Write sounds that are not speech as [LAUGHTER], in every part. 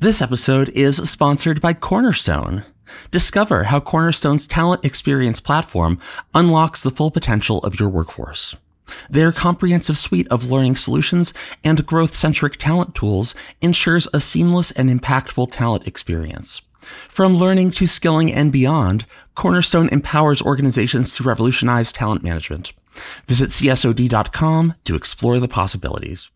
This episode is sponsored by Cornerstone. Discover how Cornerstone's talent experience platform unlocks the full potential of your workforce. Their comprehensive suite of learning solutions and growth centric talent tools ensures a seamless and impactful talent experience. From learning to skilling and beyond, Cornerstone empowers organizations to revolutionize talent management. Visit csod.com to explore the possibilities.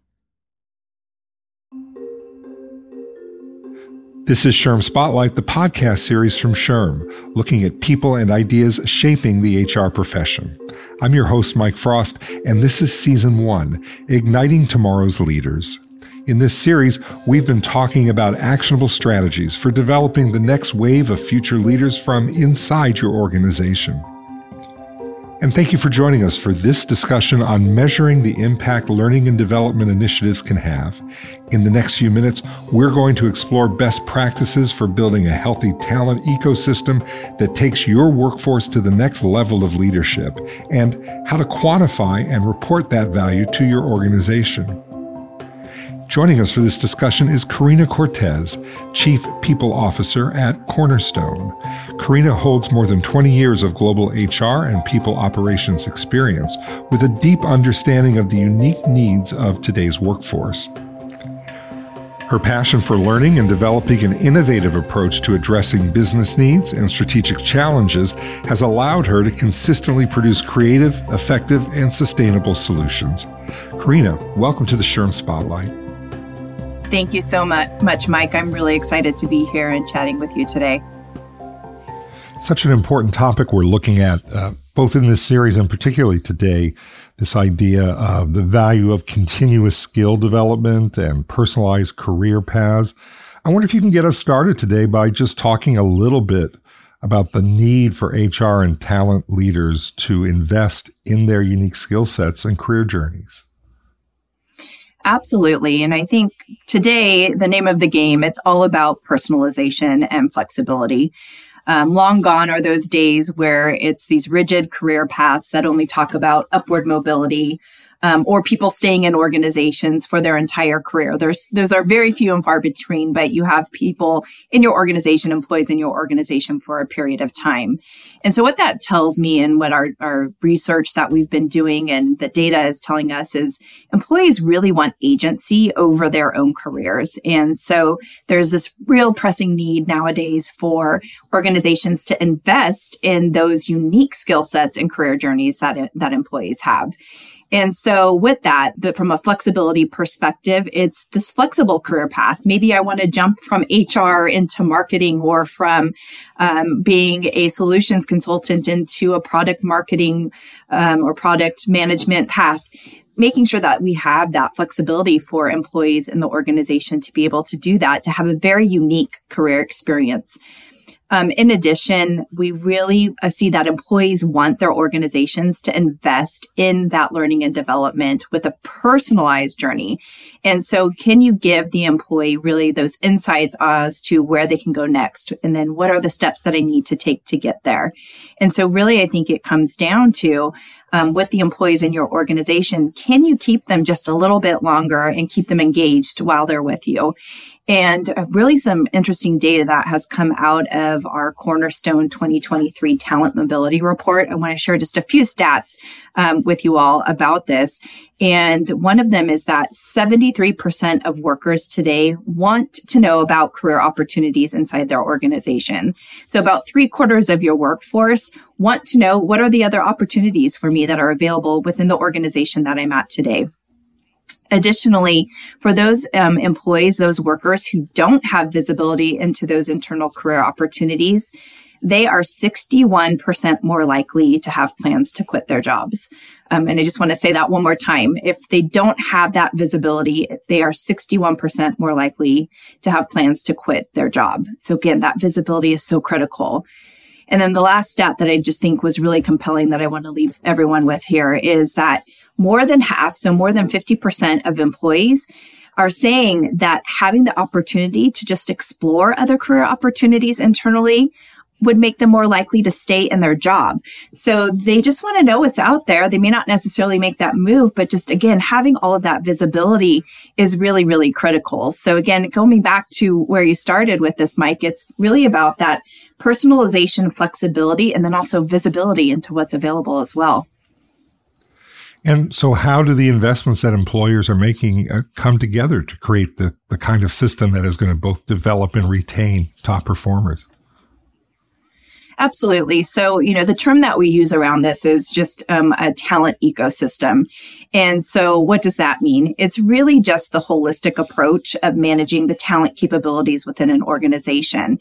This is SHRM Spotlight, the podcast series from SHRM, looking at people and ideas shaping the HR profession. I'm your host, Mike Frost, and this is season one Igniting Tomorrow's Leaders. In this series, we've been talking about actionable strategies for developing the next wave of future leaders from inside your organization. And thank you for joining us for this discussion on measuring the impact learning and development initiatives can have. In the next few minutes, we're going to explore best practices for building a healthy talent ecosystem that takes your workforce to the next level of leadership and how to quantify and report that value to your organization. Joining us for this discussion is Carina Cortez, Chief People Officer at Cornerstone. Carina holds more than 20 years of global HR and people operations experience with a deep understanding of the unique needs of today's workforce. Her passion for learning and developing an innovative approach to addressing business needs and strategic challenges has allowed her to consistently produce creative, effective, and sustainable solutions. Carina, welcome to the SHRM Spotlight. Thank you so much, Mike. I'm really excited to be here and chatting with you today. Such an important topic we're looking at, uh, both in this series and particularly today. This idea of the value of continuous skill development and personalized career paths. I wonder if you can get us started today by just talking a little bit about the need for HR and talent leaders to invest in their unique skill sets and career journeys. Absolutely. And I think today, the name of the game, it's all about personalization and flexibility. Um, long gone are those days where it's these rigid career paths that only talk about upward mobility um, or people staying in organizations for their entire career. There's those are very few and far between, but you have people in your organization, employees in your organization for a period of time. And so what that tells me and what our, our research that we've been doing and the data is telling us is employees really want agency over their own careers. And so there's this real pressing need nowadays for organizations to invest in those unique skill sets and career journeys that, that employees have. And so with that, the, from a flexibility perspective, it's this flexible career path. Maybe I want to jump from HR into marketing or from um, being a solutions consultant into a product marketing um, or product management path making sure that we have that flexibility for employees in the organization to be able to do that, to have a very unique career experience. Um, in addition, we really uh, see that employees want their organizations to invest in that learning and development with a personalized journey. And so, can you give the employee really those insights as to where they can go next? And then, what are the steps that I need to take to get there? And so, really, I think it comes down to um, with the employees in your organization, can you keep them just a little bit longer and keep them engaged while they're with you? And uh, really some interesting data that has come out of our Cornerstone 2023 Talent Mobility Report. I want to share just a few stats um, with you all about this. And one of them is that 73% of workers today want to know about career opportunities inside their organization. So about three quarters of your workforce want to know what are the other opportunities for me that are available within the organization that I'm at today. Additionally, for those um, employees, those workers who don't have visibility into those internal career opportunities, they are 61% more likely to have plans to quit their jobs. Um, and I just want to say that one more time. If they don't have that visibility, they are 61% more likely to have plans to quit their job. So again, that visibility is so critical. And then the last stat that I just think was really compelling that I want to leave everyone with here is that more than half, so more than 50% of employees are saying that having the opportunity to just explore other career opportunities internally would make them more likely to stay in their job. So they just want to know what's out there. They may not necessarily make that move, but just again, having all of that visibility is really, really critical. So again, going back to where you started with this, Mike, it's really about that personalization, flexibility, and then also visibility into what's available as well. And so, how do the investments that employers are making uh, come together to create the, the kind of system that is going to both develop and retain top performers? Absolutely. So, you know, the term that we use around this is just um, a talent ecosystem. And so, what does that mean? It's really just the holistic approach of managing the talent capabilities within an organization.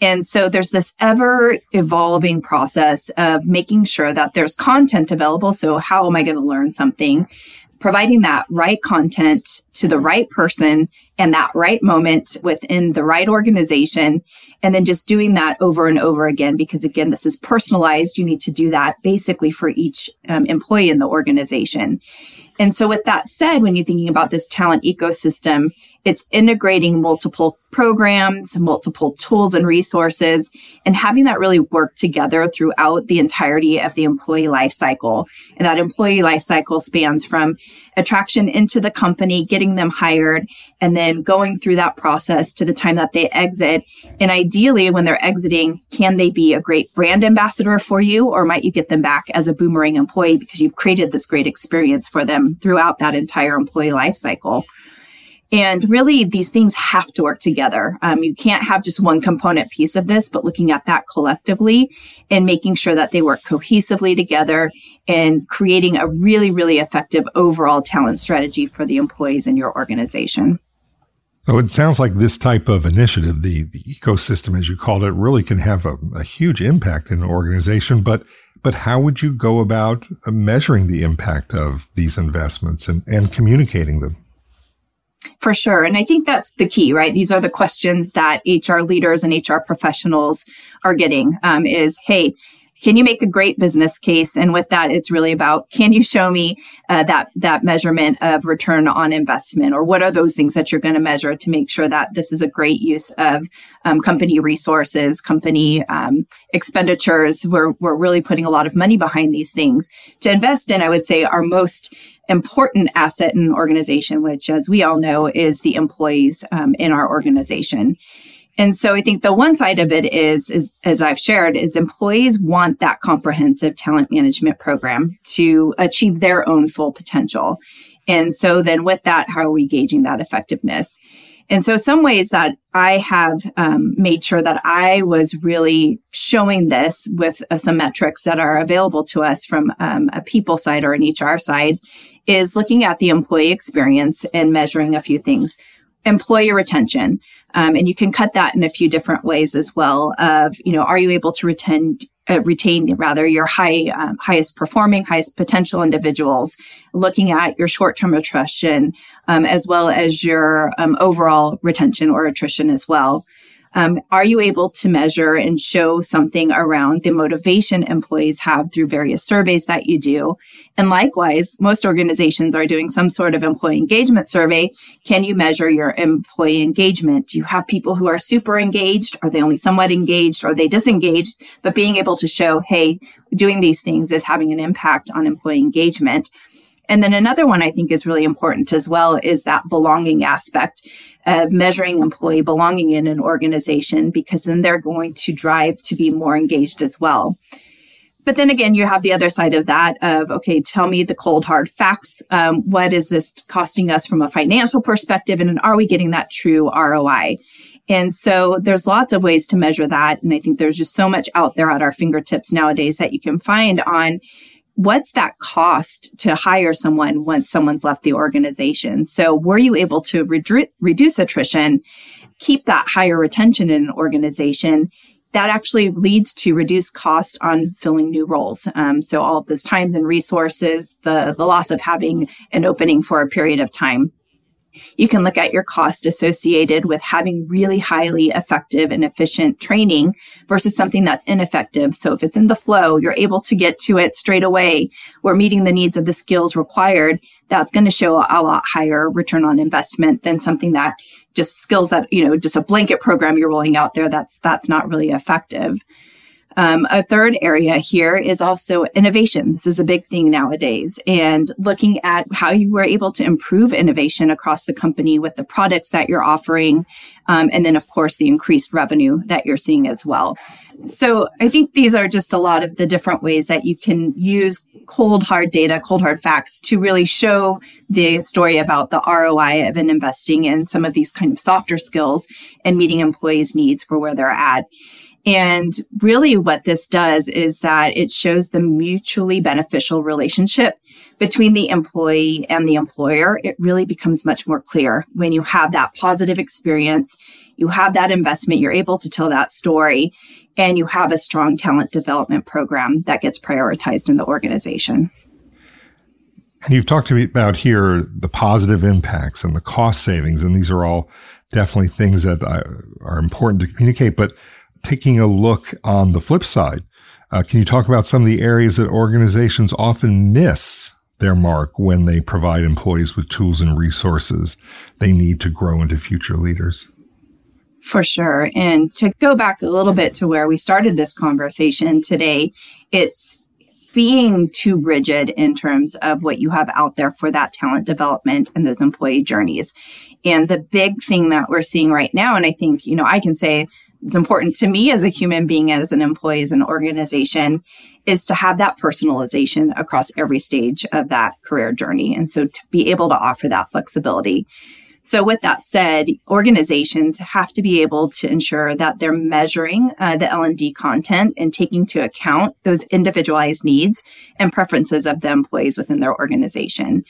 And so, there's this ever evolving process of making sure that there's content available. So, how am I going to learn something? providing that right content to the right person and that right moment within the right organization. And then just doing that over and over again, because again, this is personalized. You need to do that basically for each um, employee in the organization. And so with that said, when you're thinking about this talent ecosystem, it's integrating multiple programs, multiple tools and resources, and having that really work together throughout the entirety of the employee life cycle. And that employee life cycle spans from attraction into the company, getting them hired, and then going through that process to the time that they exit. And ideally, when they're exiting, can they be a great brand ambassador for you, or might you get them back as a boomerang employee because you've created this great experience for them throughout that entire employee life cycle? And really, these things have to work together. Um, you can't have just one component piece of this, but looking at that collectively and making sure that they work cohesively together and creating a really, really effective overall talent strategy for the employees in your organization. So it sounds like this type of initiative, the, the ecosystem, as you called it, really can have a, a huge impact in an organization. But but how would you go about measuring the impact of these investments and, and communicating them? For sure. And I think that's the key, right? These are the questions that HR leaders and HR professionals are getting um, is, hey, can you make a great business case? And with that, it's really about can you show me uh, that that measurement of return on investment, or what are those things that you're going to measure to make sure that this is a great use of um, company resources, company um, expenditures? We're we're really putting a lot of money behind these things to invest in. I would say our most important asset in an organization, which, as we all know, is the employees um, in our organization. And so I think the one side of it is, is, as I've shared, is employees want that comprehensive talent management program to achieve their own full potential. And so then with that, how are we gauging that effectiveness? And so some ways that I have um, made sure that I was really showing this with uh, some metrics that are available to us from um, a people side or an HR side is looking at the employee experience and measuring a few things. Employee retention. Um, and you can cut that in a few different ways as well of, you know, are you able to retain, uh, retain rather your high, um, highest performing, highest potential individuals, looking at your short-term attrition, um, as well as your um, overall retention or attrition as well. Um, are you able to measure and show something around the motivation employees have through various surveys that you do? And likewise, most organizations are doing some sort of employee engagement survey. Can you measure your employee engagement? Do you have people who are super engaged? Are they only somewhat engaged? Are they disengaged? But being able to show, hey, doing these things is having an impact on employee engagement. And then another one I think is really important as well is that belonging aspect of measuring employee belonging in an organization because then they're going to drive to be more engaged as well. But then again, you have the other side of that of, okay, tell me the cold hard facts. Um, what is this costing us from a financial perspective? And are we getting that true ROI? And so there's lots of ways to measure that. And I think there's just so much out there at our fingertips nowadays that you can find on what's that cost to hire someone once someone's left the organization? So were you able to redu- reduce attrition, keep that higher retention in an organization? That actually leads to reduced cost on filling new roles. Um, so all of those times and resources, the, the loss of having an opening for a period of time. You can look at your cost associated with having really highly effective and efficient training versus something that's ineffective. So if it's in the flow, you're able to get to it straight away. We're meeting the needs of the skills required. That's going to show a lot higher return on investment than something that just skills that, you know, just a blanket program you're rolling out there. That's, that's not really effective. Um, a third area here is also innovation. This is a big thing nowadays and looking at how you were able to improve innovation across the company with the products that you're offering. Um, and then, of course, the increased revenue that you're seeing as well. So I think these are just a lot of the different ways that you can use cold hard data, cold hard facts to really show the story about the ROI of an investing in some of these kind of softer skills and meeting employees' needs for where they're at. And really what this does is that it shows the mutually beneficial relationship between the employee and the employer. It really becomes much more clear when you have that positive experience, you have that investment, you're able to tell that story, and you have a strong talent development program that gets prioritized in the organization. And you've talked to me about here the positive impacts and the cost savings, and these are all definitely things that are important to communicate. But taking a look on the flip side, uh, can you talk about some of the areas that organizations often miss their mark when they provide employees with tools and resources they need to grow into future leaders? For sure. And to go back a little bit to where we started this conversation today, it's being too rigid in terms of what you have out there for that talent development and those employee journeys. And the big thing that we're seeing right now, and I think, you know, I can say it's important to me as a human being, as an employee, as an organization, is to have that personalization across every stage of that career journey. And so to be able to offer that flexibility. So, with that said, organizations have to be able to ensure that they're measuring uh, the L&D content and taking into account those individualized needs and preferences of the employees within their organization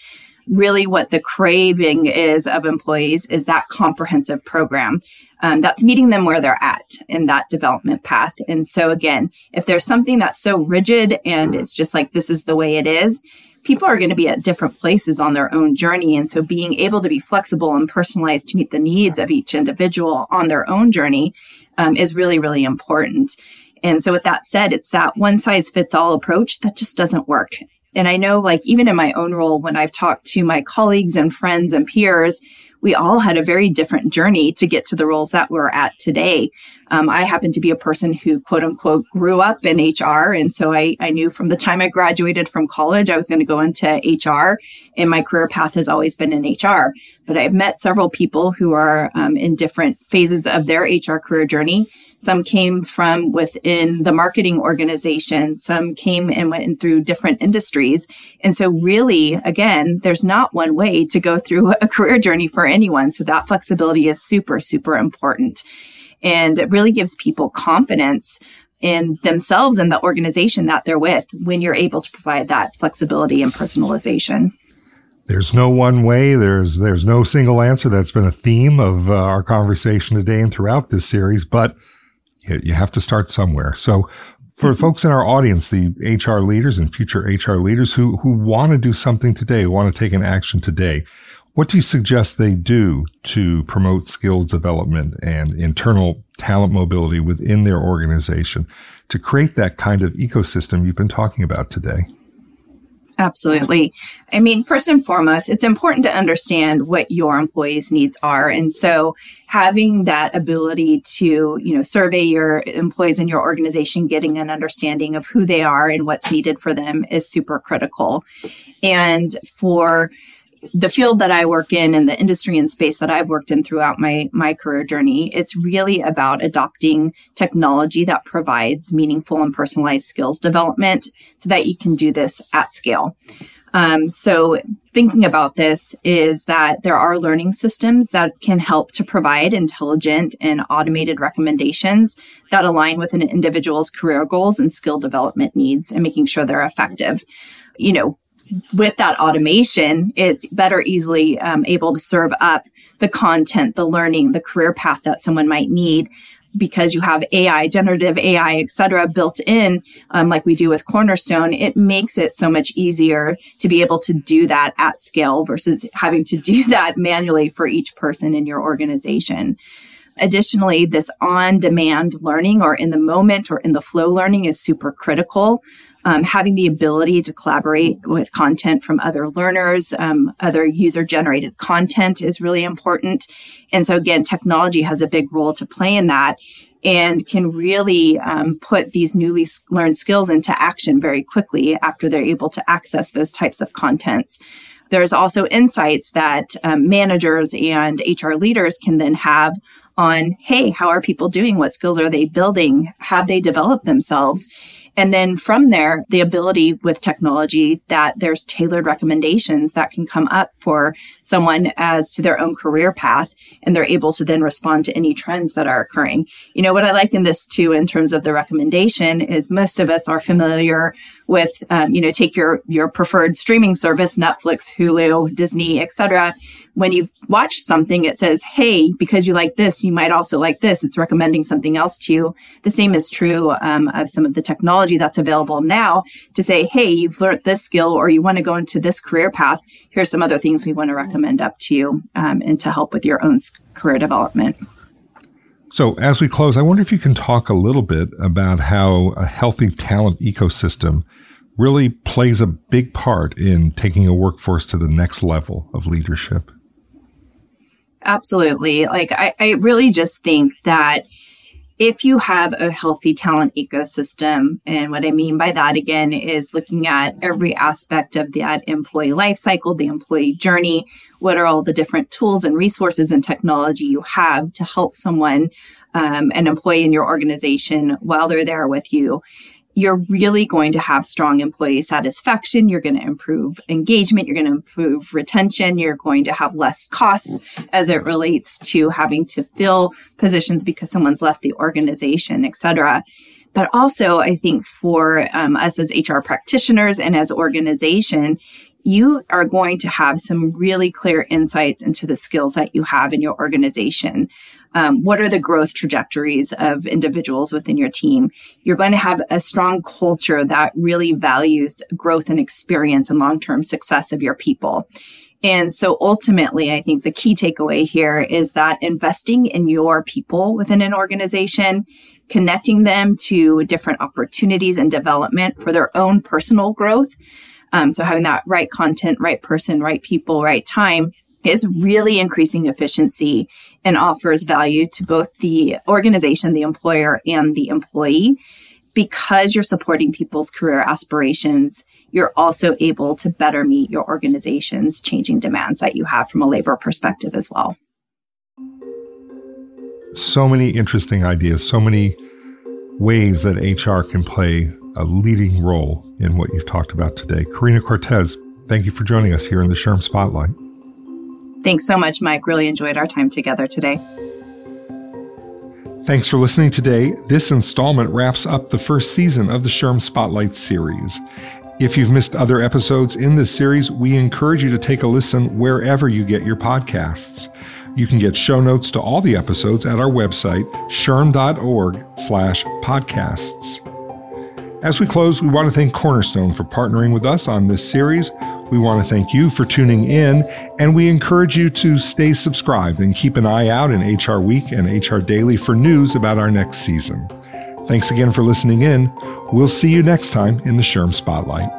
really what the craving is of employees is that comprehensive program um, that's meeting them where they're at in that development path. And so again, if there's something that's so rigid and it's just like this is the way it is, people are going to be at different places on their own journey. And so being able to be flexible and personalized to meet the needs of each individual on their own journey um, is really, really important. And so with that said, it's that one size fits all approach that just doesn't work. And I know, like, even in my own role, when I've talked to my colleagues and friends and peers, we all had a very different journey to get to the roles that we're at today. Um, I happen to be a person who quote unquote grew up in HR. And so I, I knew from the time I graduated from college, I was going to go into HR and my career path has always been in HR. But I've met several people who are um, in different phases of their HR career journey. Some came from within the marketing organization. Some came and went through different industries. And so really, again, there's not one way to go through [LAUGHS] a career journey for anyone. So that flexibility is super, super important. And it really gives people confidence in themselves and the organization that they're with when you're able to provide that flexibility and personalization. There's no one way. There's there's no single answer. That's been a theme of uh, our conversation today and throughout this series. But you, you have to start somewhere. So, for mm-hmm. folks in our audience, the HR leaders and future HR leaders who who want to do something today, want to take an action today, what do you suggest they do to promote skills development and internal talent mobility within their organization to create that kind of ecosystem you've been talking about today? Absolutely. I mean, first and foremost, it's important to understand what your employees' needs are. And so having that ability to, you know, survey your employees in your organization, getting an understanding of who they are and what's needed for them is super critical. And for the field that I work in and the industry and space that I've worked in throughout my my career journey, it's really about adopting technology that provides meaningful and personalized skills development so that you can do this at scale. Um, so thinking about this is that there are learning systems that can help to provide intelligent and automated recommendations that align with an individual's career goals and skill development needs and making sure they're effective. You know, with that automation, it's better easily um, able to serve up the content, the learning, the career path that someone might need because you have AI, generative AI, et cetera, built in, um, like we do with Cornerstone, it makes it so much easier to be able to do that at scale versus having to do [LAUGHS] that manually for each person in your organization. Additionally, this on demand learning or in the moment or in the flow learning is super critical Um, having the ability to collaborate with content from other learners, um, other user generated content is really important. And so again, technology has a big role to play in that and can really um, put these newly learned skills into action very quickly after they're able to access those types of contents. There's also insights that um, managers and HR leaders can then have on, hey, how are people doing? What skills are they building? Have they developed themselves? And then from there, the ability with technology that there's tailored recommendations that can come up for someone as to their own career path. And they're able to then respond to any trends that are occurring. You know, what I like in this too, in terms of the recommendation is most of us are familiar with, um, you know, take your, your preferred streaming service, Netflix, Hulu, Disney, etc when you've watched something, it says, Hey, because you like this, you might also like this. It's recommending something else to you. The same is true um, of some of the technology that's available now to say, Hey, you've learned this skill or you want to go into this career path. Here's some other things we want to recommend up to you um, and to help with your own career development. So, as we close, I wonder if you can talk a little bit about how a healthy talent ecosystem really plays a big part in taking a workforce to the next level of leadership. Absolutely. Like, I, I really just think that if you have a healthy talent ecosystem, and what I mean by that again is looking at every aspect of that employee life cycle, the employee journey, what are all the different tools and resources and technology you have to help someone, um, an employee in your organization while they're there with you you're really going to have strong employee satisfaction. You're going to improve engagement. You're going to improve retention. You're going to have less costs as it relates to having to fill positions because someone's left the organization, et cetera. But also, I think for um, us as HR practitioners and as organization, you are going to have some really clear insights into the skills that you have in your organization um, what are the growth trajectories of individuals within your team you're going to have a strong culture that really values growth and experience and long-term success of your people and so ultimately, I think the key takeaway here is that investing in your people within an organization, connecting them to different opportunities and development for their own personal growth. Um, so having that right content, right person, right people, right time is really increasing efficiency and offers value to both the organization, the employer, and the employee. Because you're supporting people's career aspirations, you're also able to better meet your organization's changing demands that you have from a labor perspective as well. So many interesting ideas, so many ways that HR can play a leading role in what you've talked about today. Carina Cortez, thank you for joining us here in the SHRM Spotlight. Thanks so much, Mike. Really enjoyed our time together today. Thanks for listening today. This installment wraps up the first season of the SHRM Spotlight series. If you've missed other episodes in this series, we encourage you to take a listen wherever you get your podcasts. You can get show notes to all the episodes at our website, shrm.org slash podcasts. As we close, we want to thank Cornerstone for partnering with us on this series. We want to thank you for tuning in, and we encourage you to stay subscribed and keep an eye out in HR Week and HR Daily for news about our next season. Thanks again for listening in. We'll see you next time in the SHRM Spotlight.